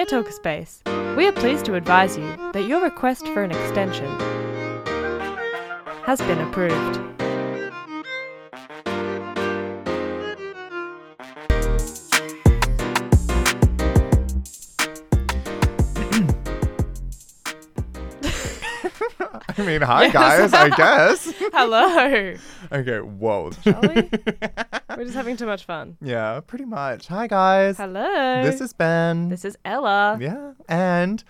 Dear Talkerspace, we are pleased to advise you that your request for an extension has been approved. I mean, hi Yes. guys, I guess. Hello. okay, whoa. Shall we? We're just having too much fun. yeah, pretty much. Hi guys. Hello. This is Ben. This is Ella. yeah, and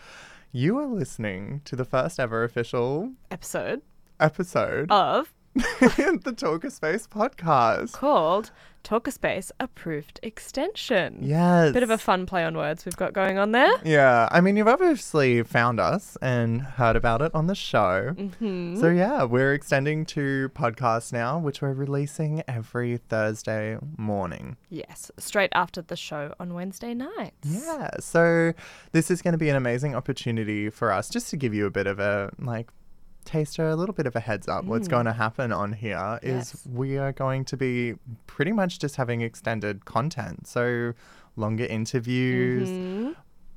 you are listening to the first ever official Episode episode of the Talker Space podcast. called Talkerspace Approved Extension. Yes. Bit of a fun play on words we've got going on there. Yeah, I mean, you've obviously found us and heard about it on the show. hmm So, yeah, we're extending to podcasts now, which we're releasing every Thursday morning. Yes, straight after the show on Wednesday nights. Yeah, so this is going to be an amazing opportunity for us just to give you a bit of a like taster, a little bit of a heads up. What's going to happen on here is Mm. Yes. we are going to be pretty much just having extended content. So longer interviews, Mhm.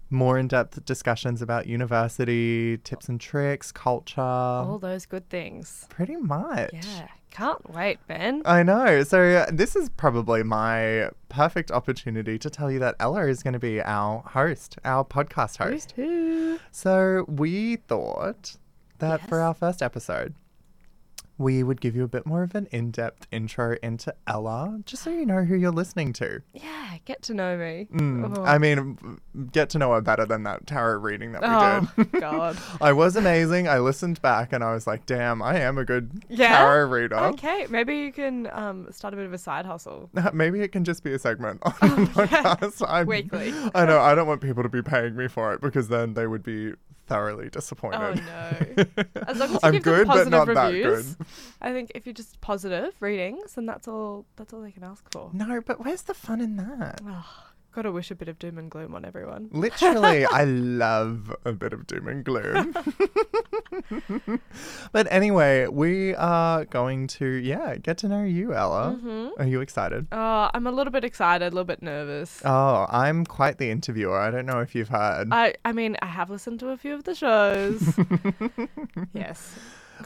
more in-depth discussions about university, tips and tricks, culture. All those good things. pretty much. Yeah, can't wait, Ben. I know. So uh, this is probably my perfect opportunity to tell you that Ella is going to be our host, our podcast host. Woohoo. So we thought that for our first episode, we would give you a bit more of an in-depth intro into Ella, just so you know who you're listening to. Yeah, get to know me. Mm, Oh. I mean, get to know her better than that tarot reading that we Oh, did. God. I was amazing. I listened back and I was like, damn, I am a good Yeah? tarot reader. Okay, maybe you can um, start a bit of a side hustle. Maybe it can just be a segment on the podcast. Oh, Weekly. I know. I don't want people to be paying me for it because then they would be thoroughly disappointed. Oh, no. As long as you I'm give good, positive not reviews, that good. I think if you're just positive readings, then that's all. That's all they can ask for. No, but where's the fun in that? Oh, gotta wish a bit of doom and gloom on everyone. Literally, I love a bit of doom and gloom. but anyway, we are going to, yeah, get to know you, Ella. hmm Are you excited? Oh, I'm a little bit excited, a little bit nervous. Oh, I'm quite the interviewer. I don't know if you've heard. I, I mean, I have listened to a few of the shows. yes,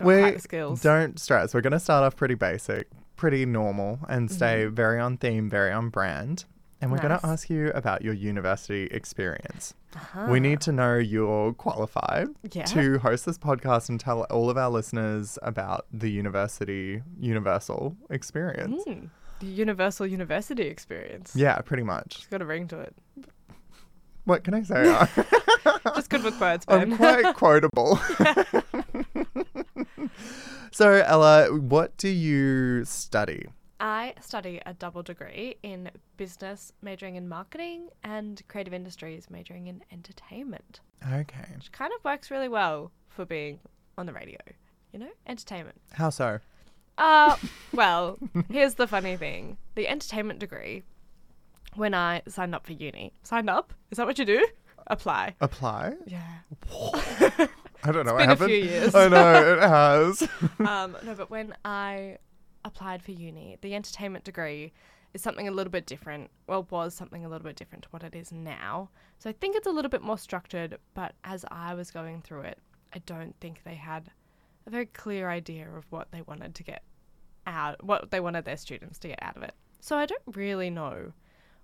We. Don't stress. We're going to start off pretty basic, pretty normal, and stay Mm-hmm. very on theme, very on brand. And we're going to ask you about your university experience. Uh-huh. We need to know you're qualified Yeah. to host this podcast and tell all of our listeners about the university universal experience. Mm, the universal university experience. Yeah, pretty much. It's got a ring to it. What can I say? Just good with words, Ben. I'm quite quotable. so, Ella, what do you study? I study a double degree in business, majoring in marketing, and creative industries, majoring in entertainment, Okay. which kind of works really well for being on the radio. You know, entertainment. How so? Uh, well, here's the funny thing the entertainment degree, when I signed up for uni, signed up? Is that what you do? Apply. Apply? Yeah. I don't know. I been a haven't. few years. I know it has. um, no, but when I applied for uni, the entertainment degree is something a little bit different. Well, was something a little bit different to what it is now. So I think it's a little bit more structured. But as I was going through it, I don't think they had a very clear idea of what they wanted to get out, what they wanted their students to get out of it. So I don't really know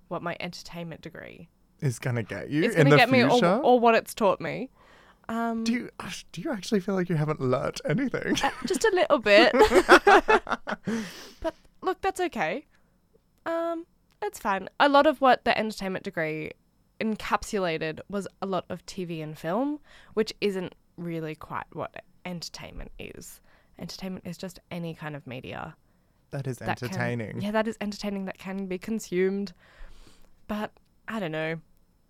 what my entertainment degree is gonna get you is in going to the get me, future. or, or what it's taught me. Um, do you do you actually feel like you haven't learnt anything? Uh, just a little bit. but look, that's okay. Um, it's fine. A lot of what the entertainment degree encapsulated was a lot of TV and film, which isn't really quite what entertainment is. Entertainment is just any kind of media that is that can- entertaining. yeah, that is entertaining that can be consumed. But I don't know.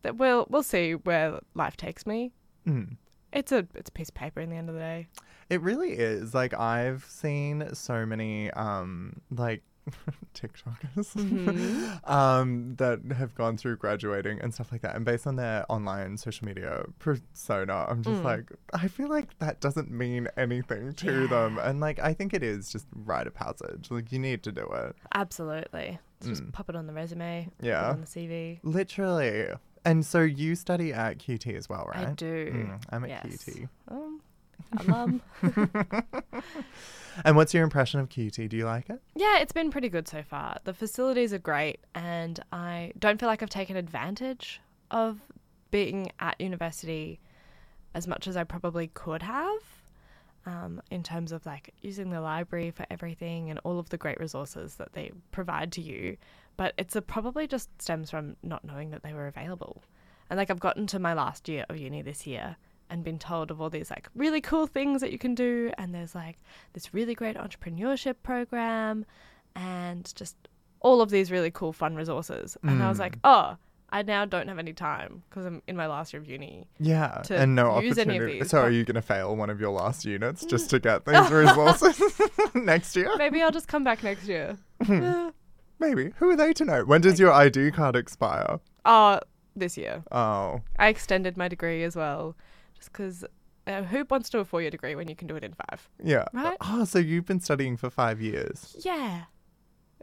That we'll we'll see where life takes me. Mm. It's a it's a piece of paper in the end of the day. It really is. Like I've seen so many um like TikTokers Mhm. um that have gone through graduating and stuff like that. And based on their online social media persona, I'm just Mm. like I feel like that doesn't mean anything to them. And like I think it is just rite of passage. Like you need to do it. Absolutely. Let's just Mm. pop it on the resume. Yeah. on the CV. Literally. And so you study at QUT as well, right? I do. Mm, I'm at yes. QUT. Um, alum. And what's your impression of QUT? Do you like it? Yeah, it's been pretty good so far. The facilities are great, and I don't feel like I've taken advantage of being at university as much as I probably could have. Um, in terms of like using the library for everything and all of the great resources that they provide to you, but it's a, probably just stems from not knowing that they were available. And like I've gotten to my last year of uni this year and been told of all these like really cool things that you can do and there's like this really great entrepreneurship program and just all of these really cool fun resources. And I was Mm. like, "Oh, I now don't have any time because I'm in my last year of uni." Yeah. To and no use any of opportunity. these, so are you going to fail one of your last units just to get these resources next year? Maybe I'll just come back next year. Maybe. Who are they to know? When does your ID card expire? Oh, this year. Oh. I extended my degree as well just because uh, who wants to do a four year degree when you can do it in five? Yeah. Right? Oh, so you've been studying for five years. Yeah.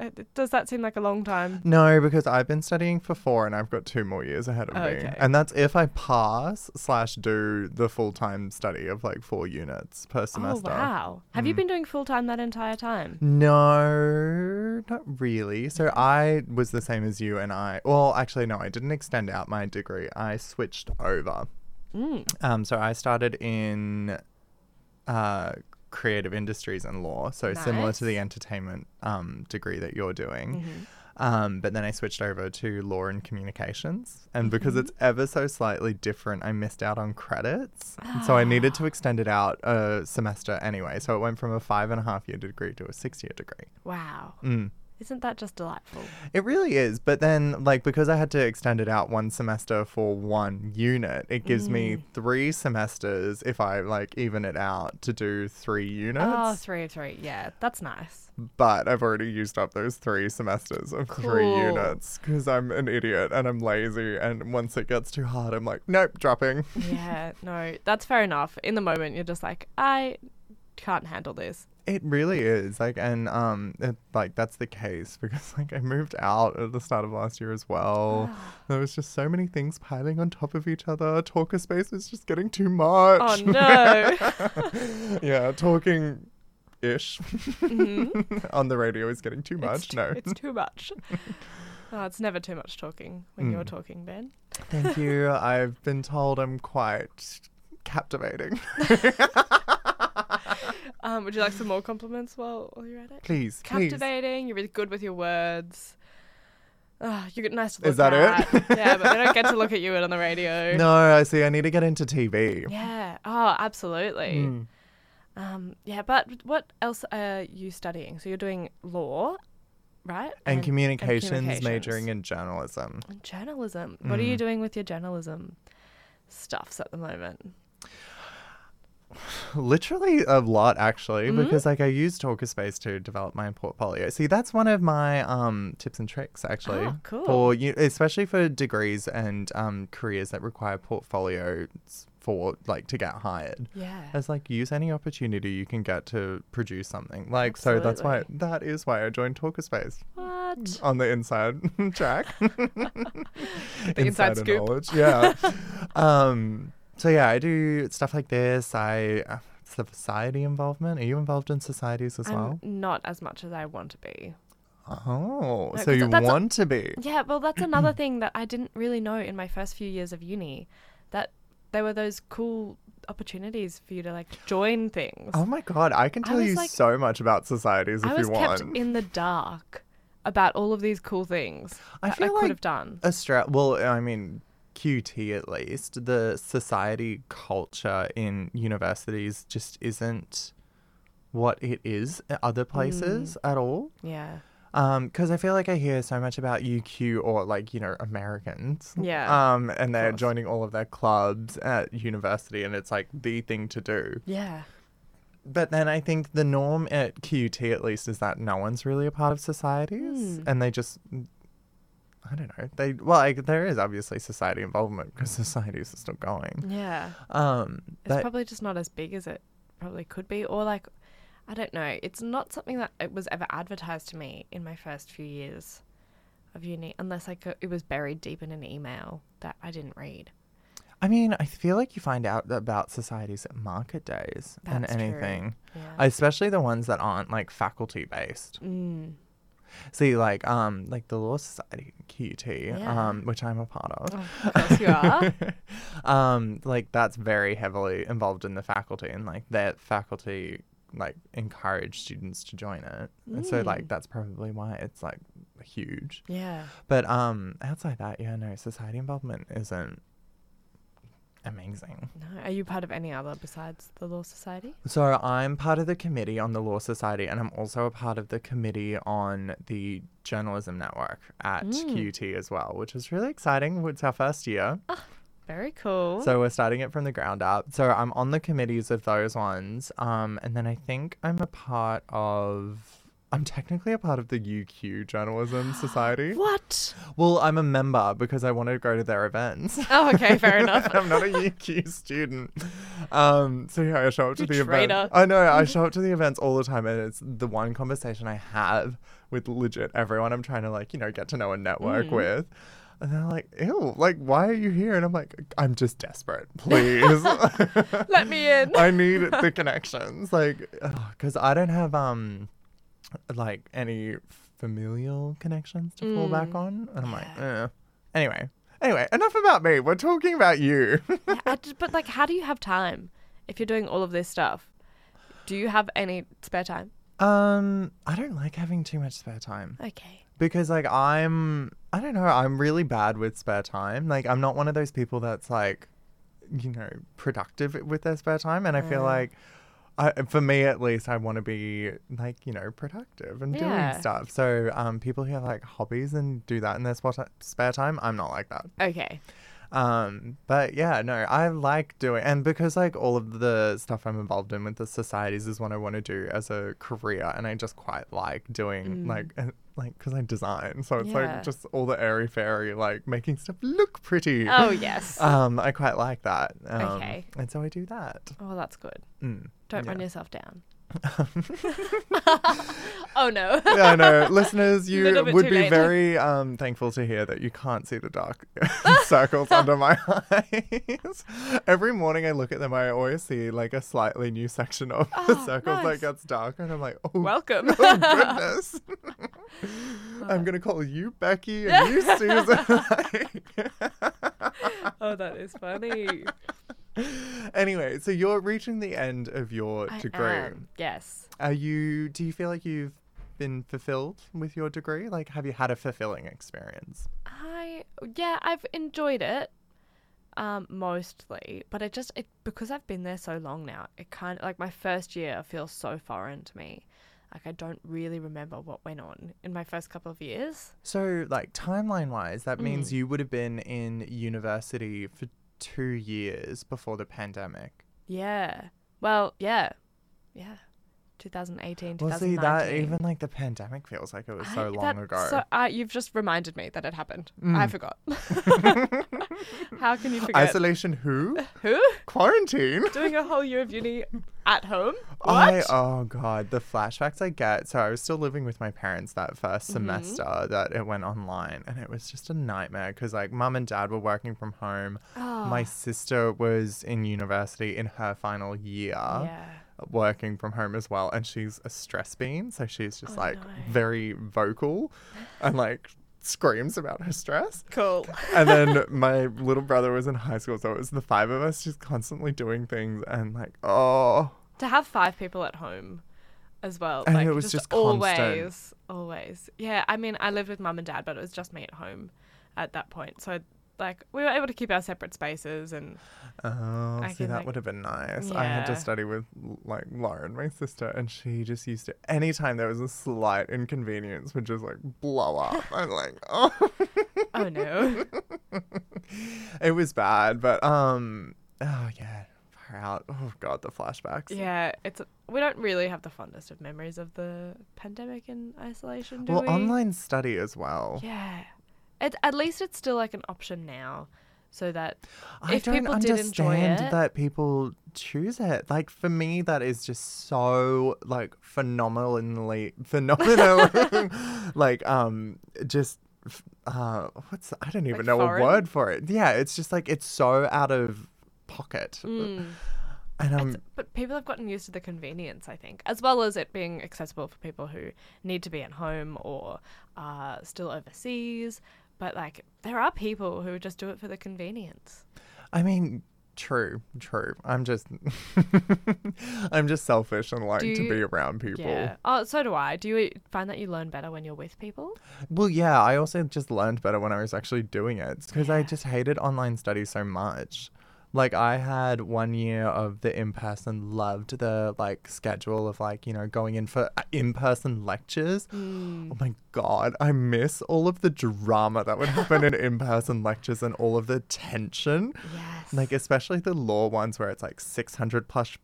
Uh, Does that seem like a long time? No, because I've been studying for four and I've got two more years ahead of me. Okay. And that's if I pass slash do the full time study of like four units per semester. Oh, wow. Have you Mm. been doing full time that entire time? No, not really. So I was the same as you and I. Well, actually, no, I didn't extend out my degree. I switched over. Mm. Um, so I started in uh, creative industries and law, so similar to the entertainment um, degree that you're doing. Mhm. Um, but then I switched over to law and communications, and because Mm-hmm. it's ever so slightly different, I missed out on credits, so I needed Ah. to extend it out a semester anyway. So it went from a five and a half year degree to a six year degree. Wow. Mm. Isn't that just delightful? It really is. But then, like, because I had to extend it out one semester for one unit, it gives Mm. me three semesters if I, like, even it out to do three units. Oh, three of three. Yeah, that's nice. But I've already used up those three semesters of three units because I'm an idiot and I'm lazy. And once it gets too hard, I'm like, nope, dropping. Yeah, no, that's fair enough. In the moment, you're just like, I can't handle this. It really is like, and um, it, like that's the case because like I moved out at the start of last year as well. There was just so many things piling on top of each other. Talker space was just getting too much. Oh no. yeah, talking ish Mhm. on the radio is getting too It's much. too- no. it's too much. Oh, it's never too much talking when you're Mm. talking, Ben. Thank you. I've been told I'm quite captivating. Would you like some more compliments while, while you're at it? please, please. Captivating. You're really good with your words. Oh, you're nice to look Is that at. it? yeah, but they don't get to look at you on the radio. No, I see. I need to get into TV. Yeah. Oh, absolutely. Mm. Um, yeah, but what else are you studying? So you're doing law, right? And, communications, communications. majoring in journalism. And journalism. What are you Mm. doing with your journalism stuffs at the moment? Literally a lot, actually, Mhm. because like I use Talkerspace to develop my portfolio. See, that's one of my um tips and tricks, actually, Oh, cool. for you, especially for degrees and um careers that require portfolios for like to get hired. Yeah. As like use any opportunity you can get to produce something. Like so that's why that is why I joined Talkerspace What? on the inside track. The inside Insider scoop. knowledge, Yeah. um. So yeah, I do stuff like this. I uh, society involvement. Are you involved in societies as I'm well? not as much as I want to be. Oh, No, so you that's a- want to be? Yeah, well, that's another thing that I didn't really know in my first few years of uni, that there were those cool opportunities for you to like join things. Oh my god, I can tell was you like- so much about societies if you want. I was kept want. in the dark about all of these cool things I feel I could like have done. Austra- well, I mean, QUT at least, the society culture in universities just isn't what it is at other places Mm. at all. Yeah. Um, because I feel like I hear so much about UQ or like you know Americans. Yeah, Um, and they're joining all of their clubs at university, and it's like the thing to do. Yeah. But then I think the norm at QUT at least is that no one's really a part of societies, Hmm. and they just. I don't know. They well, like, there is obviously society involvement because societies are still going. Yeah. Um, It's probably just not as big as it probably could be. Or like, I don't know. It's not something that it was ever advertised to me in my first few years of uni, unless like it was buried deep in an email that I didn't read. I mean, I feel like you find out about societies at market days and That's true. anything, Yeah. especially the ones that aren't like faculty based. mm. See, like um, like the Law Society QUT, Yeah. um, which I'm a part of. Oh, of course you are. um, like that's very heavily involved in the faculty, and like that faculty like encourage students to join it, and so like Mm. that's probably why it's like huge. yeah. But um, outside that, yeah, no, society involvement isn't amazing. No. Are you part of any other besides the Law Society? So I'm part of the committee on the Law Society, and I'm also a part of the committee on the Journalism Network at Mm. QUT as well, which is really exciting. It's our first year. Very cool. So we're starting it from the ground up. So I'm on the committees of those ones. Um, and then I think I'm a part of. I'm technically a part of the UQ Journalism Society. what? Well, I'm a member because I want to go to their events. Oh, okay, fair enough. I'm not a UQ student. Um, so yeah, I show up to You the traitor. event. I know I show up to the events all the time, and it's the one conversation I have with legit everyone I'm trying to like you know get to know and network Mm. with. And they're like, "Ew, like, why are you here?" And I'm like, "I'm just desperate, please. Let me in. I need the connections, like, because I don't have um, like any familial connections to fall back Mm. on, and I'm like, eh. anyway, anyway, enough about me. We're talking about you. Yeah, I just- but like, how do you have time if you're doing all of this stuff? Do you have any spare time? um, I don't like having too much spare time Okay. because, like, I'm, I don't know, I'm really bad with spare time. Like, I'm not one of those people that's like, you know, productive with their spare time, and I feel Mm. like. I, for me at least, I want to be like you know productive and Yeah. doing stuff. So um, people who have like hobbies and do that in their spot- spare time, I'm not like that. Okay. Um, but yeah, no, I like doing, and because like all of the stuff I'm involved in with the societies is what I want to do as a career, and I just quite like doing Mm. like uh, like because I design, so it's Yeah. like just all the airy fairy like making stuff look pretty. Oh yes. Um, I quite like that. Um, Okay. and so I do that. oh, that's good. Mm, Don't yeah. run yourself down. oh no. yeah, I know. Listeners, you would be late. very um, thankful to hear that you can't see the dark circles under my eyes. Every morning I look at them, I always see like a slightly new section of the Oh, circles nice. that gets darker, and I'm like, oh, Welcome. oh goodness. I'm gonna call you Becky and you Susan. oh, that is funny. anyway, so you're reaching the end of your I degree. am, Yes. Are you? Do you feel like you've been fulfilled with your degree? Like, have you had a fulfilling experience? I yeah, I've enjoyed it. Um, mostly, but it just it because I've been there so long now. It kind of like my first year feels so foreign to me. Like I don't really remember what went on in my first couple of years. So, like timeline wise, that Mm. means you would have been in university for two years before the pandemic. Yeah. Well, yeah, yeah. 2018, Well, 2019. see, that even like the pandemic feels like it was so I- long that- ago. So uh, you've just reminded me that it happened. I Mm. forgot. How can you forget? Isolation who? Who? Quarantine? Doing a whole year of uni at home? What? I oh god, the flashbacks I get. So I was still living with my parents that 1st Mm-hmm. semester that it went online, and it was just a nightmare because like mum and dad were working from home. My Oh, sister was in university in her final year. yeah. working from home as well and she's a stress bean so she's just Oh, like no. very vocal and like screams about her stress Cool. and then my little brother was in high school so it was the five of us just constantly doing things and like oh to have five people at home as well. And like, it was just constant. always, always. Yeah, I mean, I lived with mum and dad, but it was just me at home at that point. So, like, we were able to keep our separate spaces, and oh I see that like- would have been nice i had to study with like lauren my sister and she just used to anytime there was a slight inconvenience would just like blow up i'm like oh oh no, it was bad, but um, oh yeah, far out. Oh god, the flashbacks. yeah, it's we don't really have the fondest of memories of the pandemic and isolation, do Well, we? online study as well. Yeah, it, at least it's still like an option now, so that I if don't people did enjoy understand it- that people choose it. Like for me, that is just so like phenomenally phenomenal. like um, just uh, what's I don't even Like know foreign? a word for it. Yeah, it's just like it's so out of pocket, Mm. and um, It's- but people have gotten used to the convenience, I think, as well as it being accessible for people who need to be at home or are still overseas. But like, there are people who just do it for the convenience. I mean, true, true. I'm just, I'm just selfish and like to be around people. Yeah. Oh, so do I. Do you find that you learn better when you're with people? Well, yeah, I also just learned better when I was actually doing it because I just hated online study so much. Like I had one year of the in-person, loved the like schedule of like you know going in for uh, in-person lectures. Mm. Oh my god, I miss all of the drama that would happen in in-person lectures and all of the tension. Yes. Like especially the law ones where it's like six hundred plus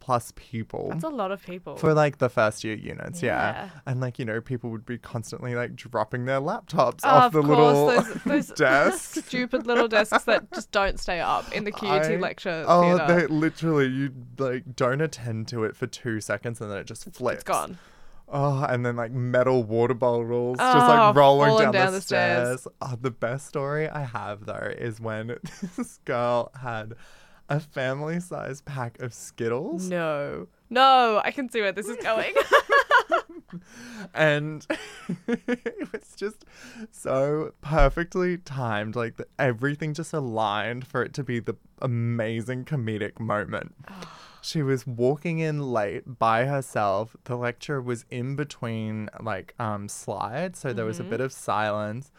plus people That's a lot of people. for like the first year units, yeah. Yeah. And like, you know, people would be constantly like dropping their laptops Oh, off of the course, little those, those desks. stupid little desks that just don't stay up in the QUT I- lecture Oh, theatre. they literally you like don't attend to it for two seconds and then it just flips. It's gone. Oh, and then like metal water bottles just Oh, like rolling down, down the, the stairs. stairs. Oh, the best story I have though is when this girl had a family sized pack of Skittles. No. No, I can see where this is going. and it was just so perfectly timed like the, everything just aligned for it to be the amazing comedic moment she was walking in late by herself the lecture was in between like um slides so there was a bit of silence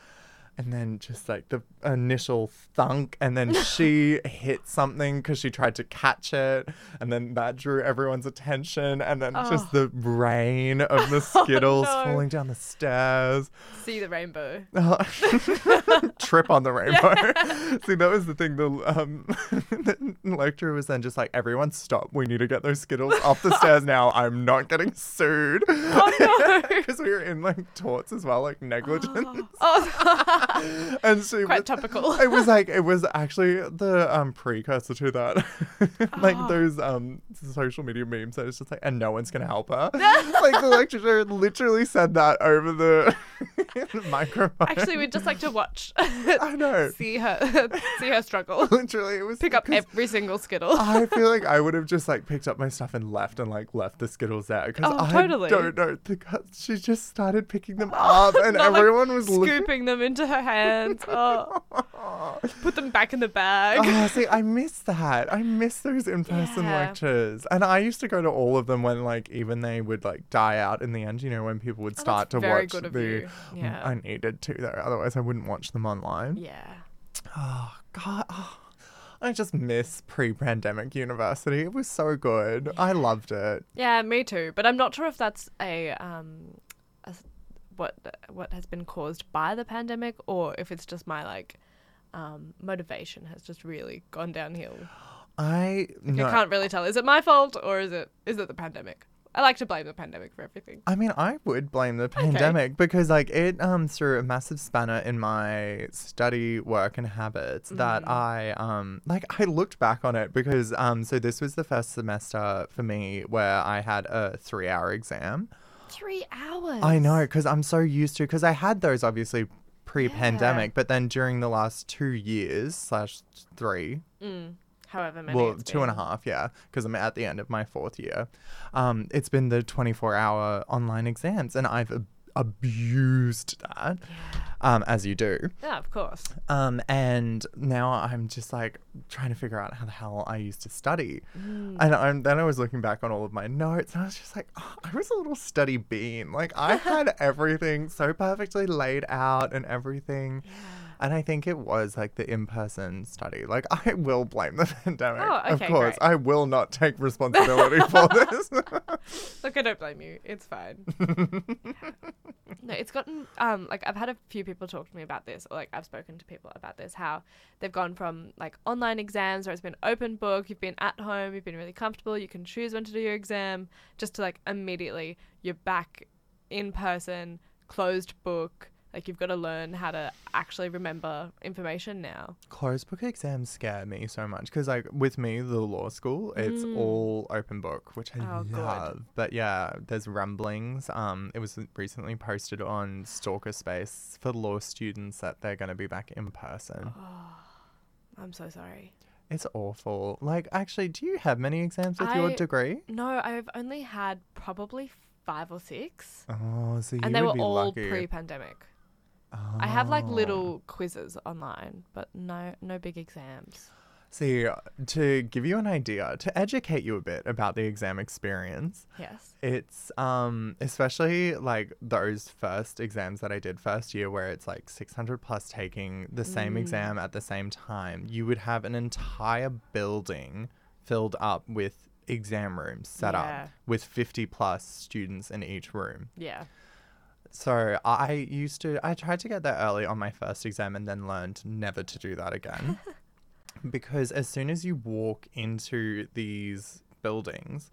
and then just like the initial thunk and then she hit something because she tried to catch it and then that drew everyone's attention and then just the rain of the skittles no. falling down the stairs. See the rainbow. trip on the rainbow. See that was the thing the um the lecturer was then just like everyone stop. We need to get those skittles off the stairs now. I'm not getting sued. Oh no. because we were in like torts as well like negligence. Oh, and so quite was, topical. it was like it was actually the um precursor to that like Oh. those um social media memes that it's just like and no one's gonna help her like the lecturer literally said that over the microphone Actually, we'd just like to watch, i know see her, see her struggle, literally it was pick up every single skittle. I feel like I would have just like picked up my stuff and left and like left the Skittles there because Oh, I totally. don't know she just started picking them up and Not, like, everyone was looking. Scooping them into her hands. Oh, put them back in the bag. Oh, see, I miss that. I miss those in-person Yeah. lectures, and I used to go to all of them when, like, even they would like die out in the end. You know, when people would Oh, start to watch the. you. Yeah. I needed to though, otherwise I wouldn't watch them online. yeah. Oh God, oh, I just miss pre-pandemic university. It was so good. I loved it. Yeah, me too. But I'm not sure if that's a um, a what what has been caused by the pandemic, or if it's just my like um, motivation has just really gone downhill. I no. I can't really tell. Is it my fault or is it is it the pandemic? I like to blame the pandemic for everything. I mean, I would blame the pandemic because, like, it um threw a massive spanner in my study work and habits that I um like. I looked back on it because um so this was the first semester for me where I had a three-hour exam. Three hours. I know because I'm so used to because I had those obviously pre-pandemic, but then during the last two years slash three, Mm, however many. well, two and a half, yeah, because I'm at the end of my fourth year. Um, it's been the 24 hour online exams, and I've ab- abused that, um, as you do. Yeah, of course. Um, and now I'm just like trying to figure out how the hell I used to study. Mm. And I'm, then I was looking back on all of my notes, and I was just like, oh, I was a little study bean. Like I had everything so perfectly laid out and everything. And I think it was like the in-person study. Like I will blame the pandemic. Oh, of course, great. I will not take responsibility for this. Look, I don't blame you. It's fine. no, it's gotten um like I've had a few people talk to me about this, or like I've spoken to people about this, how they've gone from like online exams where it's been open book, you've been at home, you've been really comfortable, you can choose when to do your exam, just to like immediately you're back in person, closed book, Like you've got to learn how to actually remember information now. Closed book exams scare me so much because, like, with me, the law school, it's Mm. all open book, which I Oh, good. love. But yeah, there's rumblings. Um, it was recently posted on Stalker Space for law students that they're going to be back in person. Oh, I'm so sorry. It's awful. Like, actually, do you have many exams with your degree? No, I've only had probably five or six, Oh, so you and they would were be all lucky. pre-pandemic. I have like Oh. little quizzes online, but no, no big exams. See, to give you an idea, to educate you a bit about the exam experience, Yes. it's um especially like those first exams that I did first year where it's like 600 plus taking the same Mm. exam at the same time. You would have an entire building filled up with exam rooms set Yeah. up with 50 plus students in each room. Yeah. So I used to, I tried to get there early on my first exam and then learned never to do that again. because as soon as you walk into these buildings,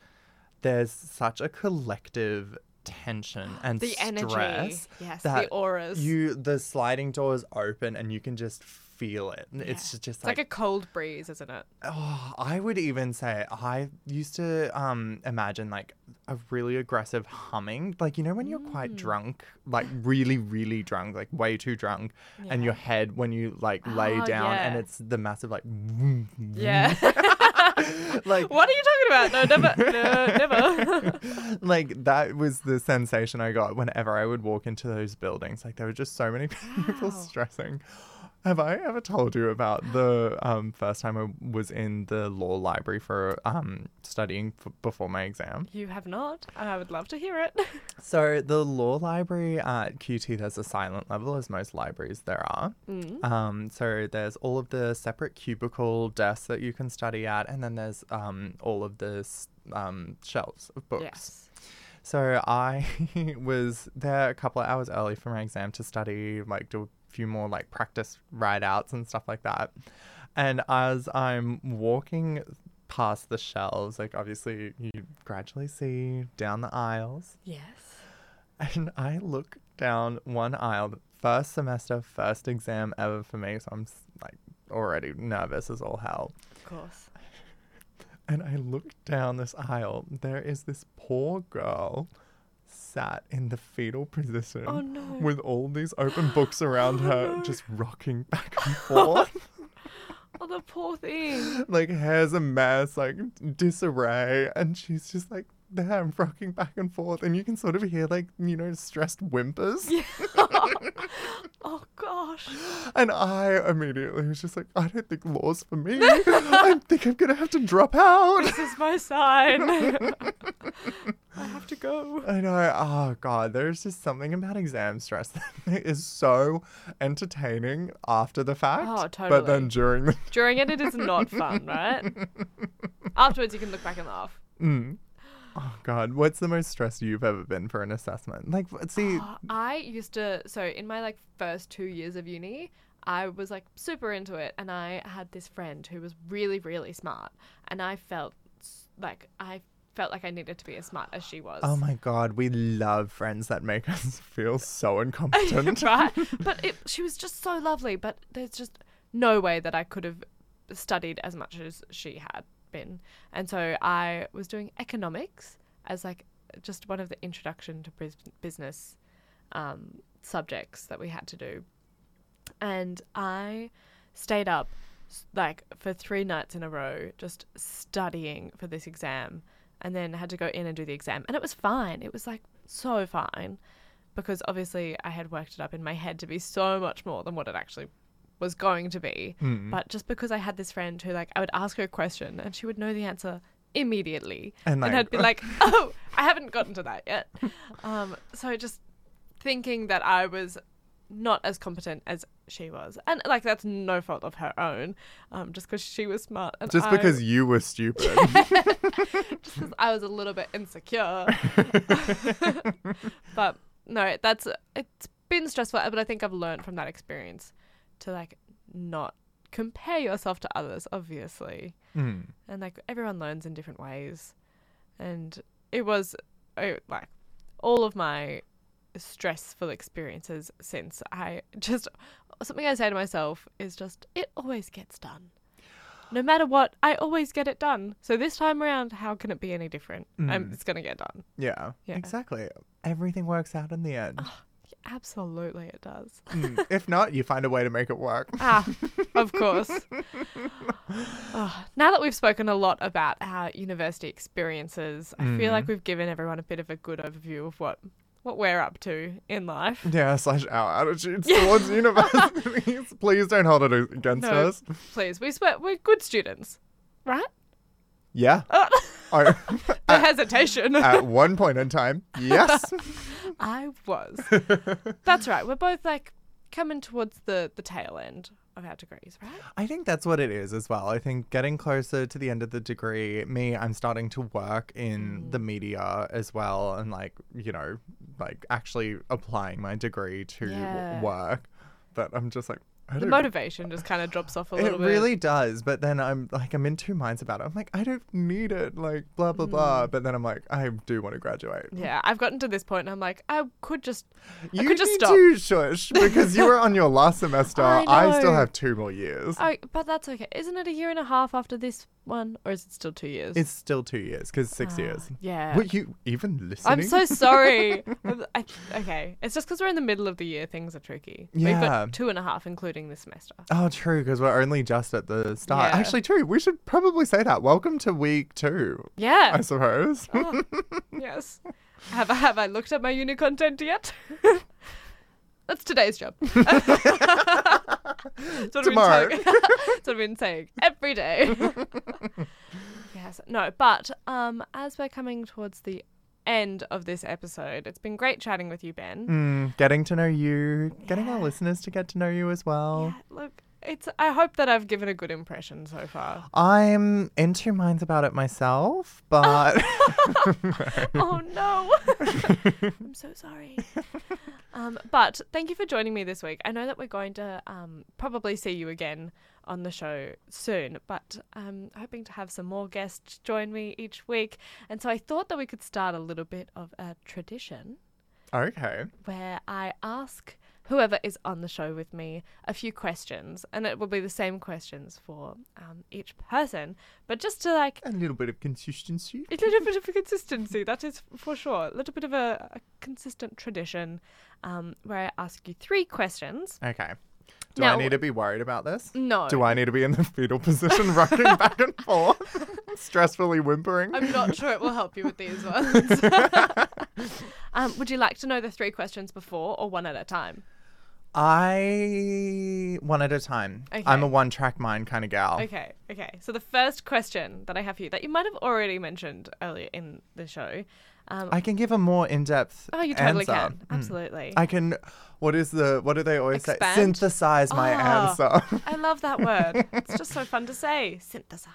there's such a collective tension and The energy. stress. Yes. The auras. You, the sliding doors open and you can just feel it. It's Yeah. just, just it's like, like, a cold breeze, isn't it? Oh, I would even say I used to um imagine like a really aggressive humming, like you know when you're quite Mm. drunk, like really really drunk, like way too drunk, and your head when you like lay Oh, down and it's the massive like Yeah. like what are you talking about? No, never, no, never. like that was the sensation I got whenever I would walk into those buildings. Like there were just so many people Wow. stressing. Have I ever told you about the um, first time I was in the law library for um, studying f- before my exam? you have not, and I would love to hear it. So the law library at QUT, there's a silent level, as most libraries there are. Mm. Um, so there's all of the separate cubicle desks that you can study at, and then there's um, all of the um, shelves of books. Yes. So I was there a couple of hours early for my exam to study, like do a few more like practice write outs and stuff like that. And as I'm walking past the shelves, like obviously you gradually see down the aisles, Yes. and I look down one aisle, first semester, first exam ever for me, so I'm like already nervous as all hell. Of course. And I look down this aisle. There is this poor girl sat in the fetal position Oh no. with all these open books around Oh, her, no. just rocking back and forth. Oh, the poor thing. like hair's a mess, like disarray, and she's just like there rocking back and forth, and you can sort of hear like you know stressed whimpers. Yeah. oh gosh. And I immediately was just like, I don't think law's for me. I think I'm gonna have to drop out. This is my sign. I have to go. I know. Oh god, there's just something about exam stress that is so entertaining after the fact. Oh, But then during the During it, it is not fun, right? Afterwards, you can look back and laugh. mm. Oh god, what's the most stressed you've ever been for an assessment? Like, see, Oh, I used to so in my like first two years of uni, I was like super into it, and I had this friend who was really really smart, and I felt like I felt like I needed to be as smart as she was. oh my god, we love friends that make us feel so incompetent. right? But it, she was just so lovely. But there's just no way that I could have studied as much as she had been. And so I was doing economics as like just one of the introduction to business um, subjects that we had to do. And I stayed up like for three nights in a row just studying for this exam and then had to go in and do the exam. And it was fine. It was like so fine because obviously I had worked it up in my head to be so much more than what it actually was going to be. Mm. But just because I had this friend who, like, I would ask her a question and she would know the answer immediately. And, And, I'd be like, oh, I haven't gotten to that yet. Um, so just thinking that I was not as competent as she was. And, like, that's no fault of her own, um, just because she was smart. And Just I- because you were stupid. just 'cause I was a little bit insecure. but no, that's it's been stressful, but I think I've learned from that experience to like not compare yourself to others, obviously, Mm. and like everyone learns in different ways, and it was uh, like all of my stressful experiences since. I just something I say to myself is just it always gets done. No matter what, I always get it done. So this time around, how can it be any different? Um, Mm. it's gonna get done. Yeah, Yeah. exactly. Everything works out in the end. Absolutely, it does. Mm, if not, you find a way to make it work. Ah, of course. Oh, now that we've spoken a lot about our university experiences, I feel like Mm. we've given everyone a bit of a good overview of what what we're up to in life. Yeah, slash our attitudes towards universities. Please don't hold it against No. us. Please, we swear we're good students, right? Yeah. Oh, I, the hesitation. at one point in time, yes. I was. That's right. We're both like coming towards the the tail end of our degrees, right? I think that's what it is as well. I think getting closer to the end of the degree, me, I'm starting to work in Mm. the media as well and like, you know, like actually applying my degree to Yeah. work. But I'm just like, The motivation just kind of drops off a It little bit. really does, but then I'm like I'm in two minds about it. I'm like I don't need it, like blah blah blah. Mm. But then I'm like I do want to graduate. Yeah, I've gotten to this point and I'm like, I could just You could just stop. to shush because you were on your last semester. I I, still have two more years. Oh, but that's okay. Isn't it a year and a half after this one, or is it still two years? It's still two years because six Ah, years. Yeah. Were you even listening? I'm so sorry. I, okay, it's just because we're in the middle of the year. Things are tricky. We've Yeah. got two and a half, including this semester. Oh, true, because we're only just at the start. Yeah. Actually, true. We should probably say that. Welcome to week two, Yeah. I suppose. Oh, yes. Have I have I looked at my uni content yet? That's today's job. That's what Tomorrow. I've been That's what I've been saying every day. yes. No, but um, as we're coming towards the end of this episode, it's been great chatting with you, Ben. Mm, getting to know you, getting our listeners to get to know you as well. Yeah, look, it's. I hope that I've given a good impression so far. I'm in two minds about it myself, but oh no, I'm so sorry. Um, but thank you for joining me this week. I know that we're going to um, probably see you again on the show soon, but I'm hoping to have some more guests join me each week. And so I thought that we could start a little bit of a tradition okay. where I ask whoever is on the show with me a few questions, and it will be the same questions for um, each person, but just to like A little bit of consistency. a little bit of consistency, that is for sure. A little bit of a, a consistent tradition um, where I ask you three questions. Okay. Do Now- I need to be worried about this? No. Do I need to be in the fetal position, rocking back and forth, stressfully whimpering? I'm not sure it will help you with these ones. um, would you like to know the three questions before or one at a time? I one at a time. I'm a one-track mind kind of gal. Okay, okay. So the first question that I have for you that you might have already mentioned earlier in the show. Um, I can give a more in-depth. oh, you totally answer. can. Mm. Absolutely. I can. What is the? What do they always say? Synthesize my Ah. answer. I love that word. it's just so fun to say. Synthesize.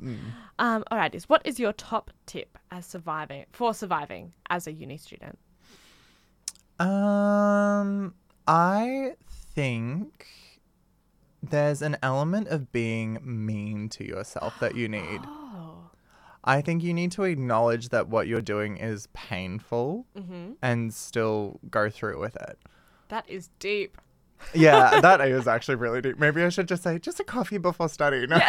Mm. Um, all right, is what is your top tip as surviving for surviving as a uni student? Um, I think there's an element of being mean to yourself that you need. Oh. I think you need to acknowledge that what you're doing is painful Mm-hmm. and still go through with it. That is deep. Yeah, that is actually really deep. Maybe I should just say just a coffee before study. No.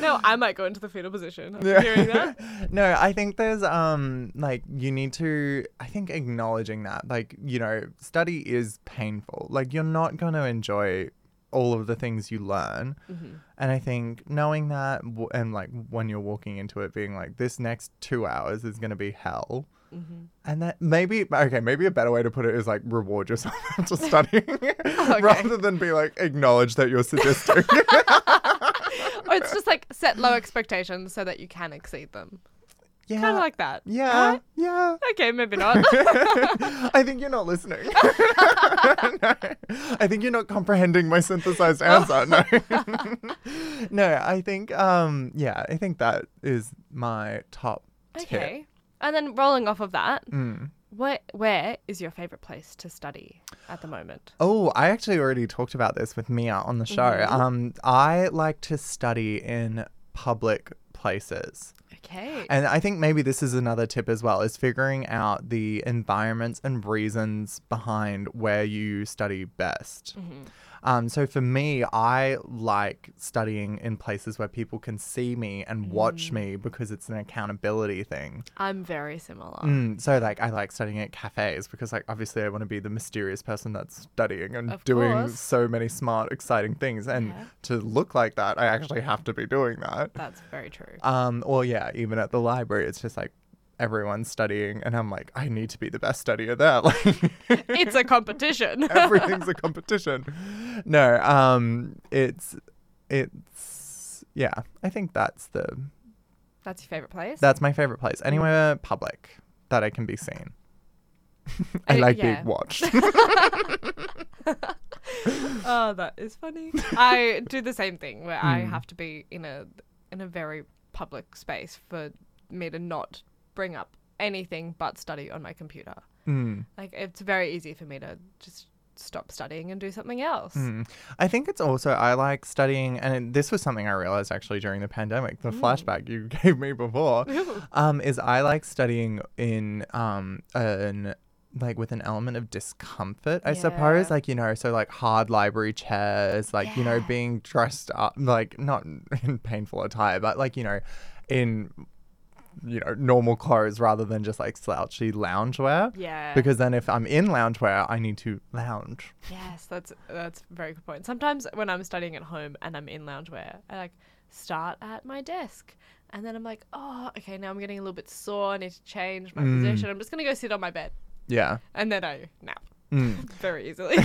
No, I might go into the fetal position Yeah. hearing that. no, I think there's um like you need to I think acknowledging that like you know study is painful. Like you're not going to enjoy all of the things you learn. Mhm. And I think knowing that w- and like when you're walking into it being like this next 2 hours is going to be hell. Mhm. And that maybe okay, maybe a better way to put it is like reward yourself after studying rather than be like acknowledge that you're sadistic. Or it's just like set low expectations so that you can exceed them. yeah. Kind of like that. yeah. Right? Yeah. Okay, maybe not. I think you're not listening. no. I think you're not comprehending my synthesized answer. No. no, I think um yeah, I think that is my top tip. And then rolling off of that, Mm. where where is your favorite place to study at the moment? Oh, I actually already talked about this with Mia on the show. Mhm. Um I like to study in public places. Okay. And I think maybe this is another tip as well is figuring out the environments and reasons behind where you study best. Mm-hmm. Um, so for me, I like studying in places where people can see me and watch Mm. me because it's an accountability thing. I'm very similar. Mm, so like I like studying at cafes because like obviously I want to be the mysterious person that's studying and Of doing course. so many smart, exciting things. And Yeah. to look like that, I actually have to be doing that. That's very true. Um, or yeah, even at the library, it's just like everyone's studying, and I'm like, I need to be the best studier there. Like it's a competition. everything's a competition. No, um, it's it's yeah. I think that's the That's your favorite place? that's my favorite place. Anywhere public that I can be seen. I like yeah. being watched. oh, that is funny. I do the same thing where I Mm. have to be in a in a very public space for me to not bring up anything but study on my computer. Mm, Like it's very easy for me to just stop studying and do something else. mm. I think it's also I like studying, and this was something I realized actually during the pandemic. The Mm. flashback you gave me before. um, is I like studying in um an like with an element of discomfort, I suppose. Like you know, so like hard library chairs, like you know, being dressed up, like not in painful attire, but like you know, in you know normal clothes rather than just like slouchy loungewear. Yeah. Because then if I'm in loungewear, I need to lounge. Yes, that's that's a very good point. Sometimes when I'm studying at home and I'm in loungewear, I like start at my desk and then I'm like, oh, okay, now I'm getting a little bit sore. I need to change my Mm. position. I'm just gonna go sit on my bed Yeah. and then I nap Mm. very easily.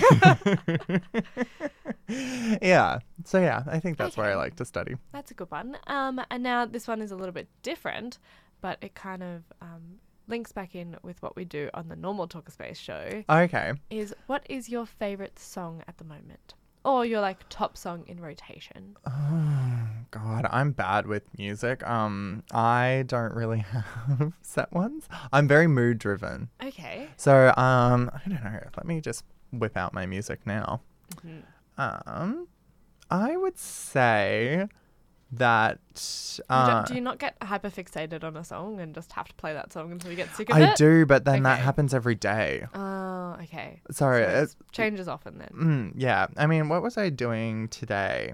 yeah. So yeah, I think that's where I like to study. that's a good one. Um, and now this one is a little bit different, but it kind of um links back in with what we do on the normal Talker Space show. Okay. Is what is your favorite song at the moment? Or your like top song in rotation? Oh God, I'm bad with music. Um, I don't really have set ones. I'm very mood driven. Okay. So um, I don't know. Let me just whip out my music now. Mhm. Um, I would say that uh, don't- do you not get hyper fixated on a song and just have to play that song until you get sick of I it? I do, but then that happens every day. Oh, okay. Sorry. So it- it changes often then. Mm, yeah. I mean, what was I doing today?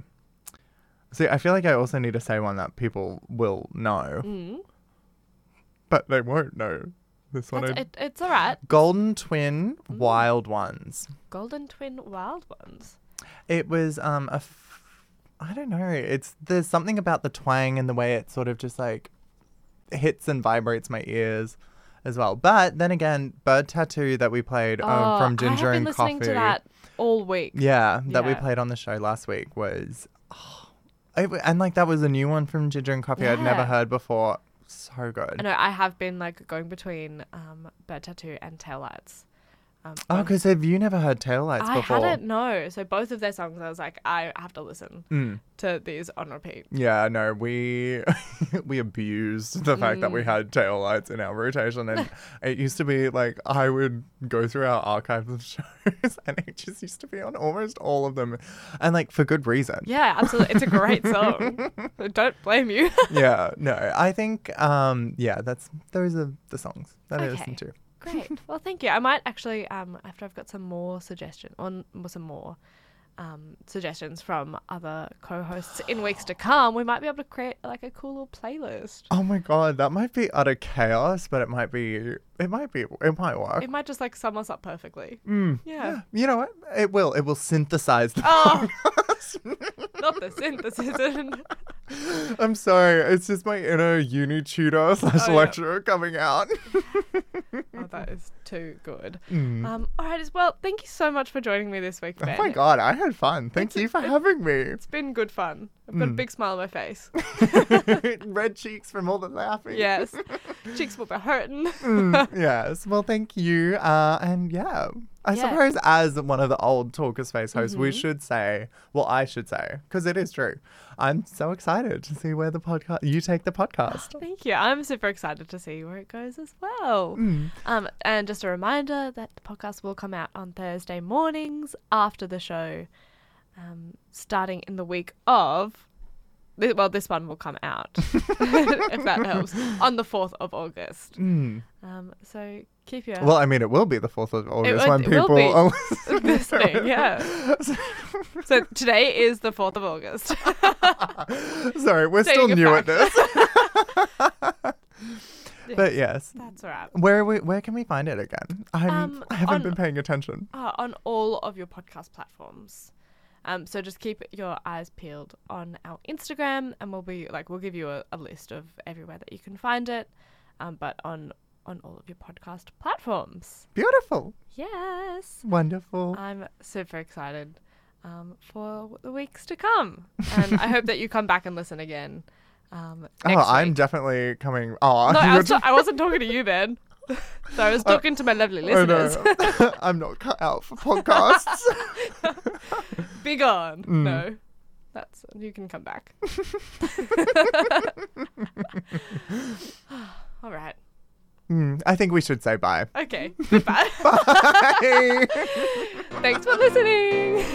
See, I feel like I also need to say one that people will know, Mm. but they won't know. This one. That's, I- it, it's all right. Golden Twin Mm. Wild Ones. Golden Twin Wild Ones. It was um a f- I don't know. It's there's something about the twang and the way it sort of just like hits and vibrates my ears as well. But then again, Bird Tattoo that we played um, Oh, from Ginger I have and been listening Coffee. to that all week. Yeah, that we Yeah. played on the show last week was, oh, it and like that was a new one from Ginger and Coffee I'd never Yeah. heard before. So good. I know I have been like going between um, Bird Tattoo and Taillights. Um, Oh, because have you never heard Taillights I before? I hadn't know. So both of their songs, I was like, I have to listen Mm. to these on repeat. Yeah, no, we we abused the fact that we Mm. had tail lights in our rotation, and it used to be like I would go through our archive of shows, and it just used to be on almost all of them, and like for good reason. Yeah, absolutely. It's a great song. Don't blame you. yeah, no, I think um yeah, that's those are the songs that I listen to. Great. Well, thank you. I might actually, um, after I've got some more suggestion or some more um, suggestions from other co-hosts in weeks to come, we might be able to create like a cool little playlist. Oh my god, that might be utter chaos, but it might be it might be it might work. It might just like sum us up perfectly. Mm, Yeah. You know what? It will. It will synthesize the Oh, not the synthesis. I'm sorry. It's just my inner uni tutor slash Oh, yeah. lecturer coming out. Oh, that is too good. Mm. Um, all right, as well. Thank you so much for joining me this week, Ben. oh my god, I had fun. Thank It's you for having me. It's been good fun. I've got a Mm. big smile on my face. Red cheeks from all the laughing. yes, cheeks will be hurting. Mm, yes. Well, thank you. Uh, and yeah, I Yeah. suppose as one of the old Talker Space hosts, we Mhm. should say, well, I should say, because it is true. I'm so excited to see where the podcast you take the podcast. Thank you. I'm super excited to see where it goes as well. Mm. Um, and just a reminder that the podcast will come out on Thursday mornings after the show, um, starting in the week of well, this one will come out if that helps on the fourth of August. Mm. Um, so keep your Well, I mean, it will be the 4th of August would- when it will people be. are listening. Yeah. So today is the fourth of August. Sorry, we're Stating still new at this. But yes. That's all right. Where we, where can we find it again? I'm, Um, I haven't on- been paying attention. Uh, on all of your podcast platforms. Um, so just keep your eyes peeled on our Instagram, and we'll be like we'll give you a, a list of everywhere that you can find it. Um, but on on all of your podcast platforms. Beautiful. Yes, Wonderful. I'm super excited um, for the weeks to come, and I hope that you come back and listen again. Um, oh, I'm week. definitely coming. Oh, No, I, was ta- I wasn't talking to you then. So I was talking to my lovely I know. listeners. I'm not cut out for podcasts. Be gone. Mm. No. That's you can come back. All right. Hmm, I think we should say bye. Okay. Goodbye. Bye. Thanks for listening.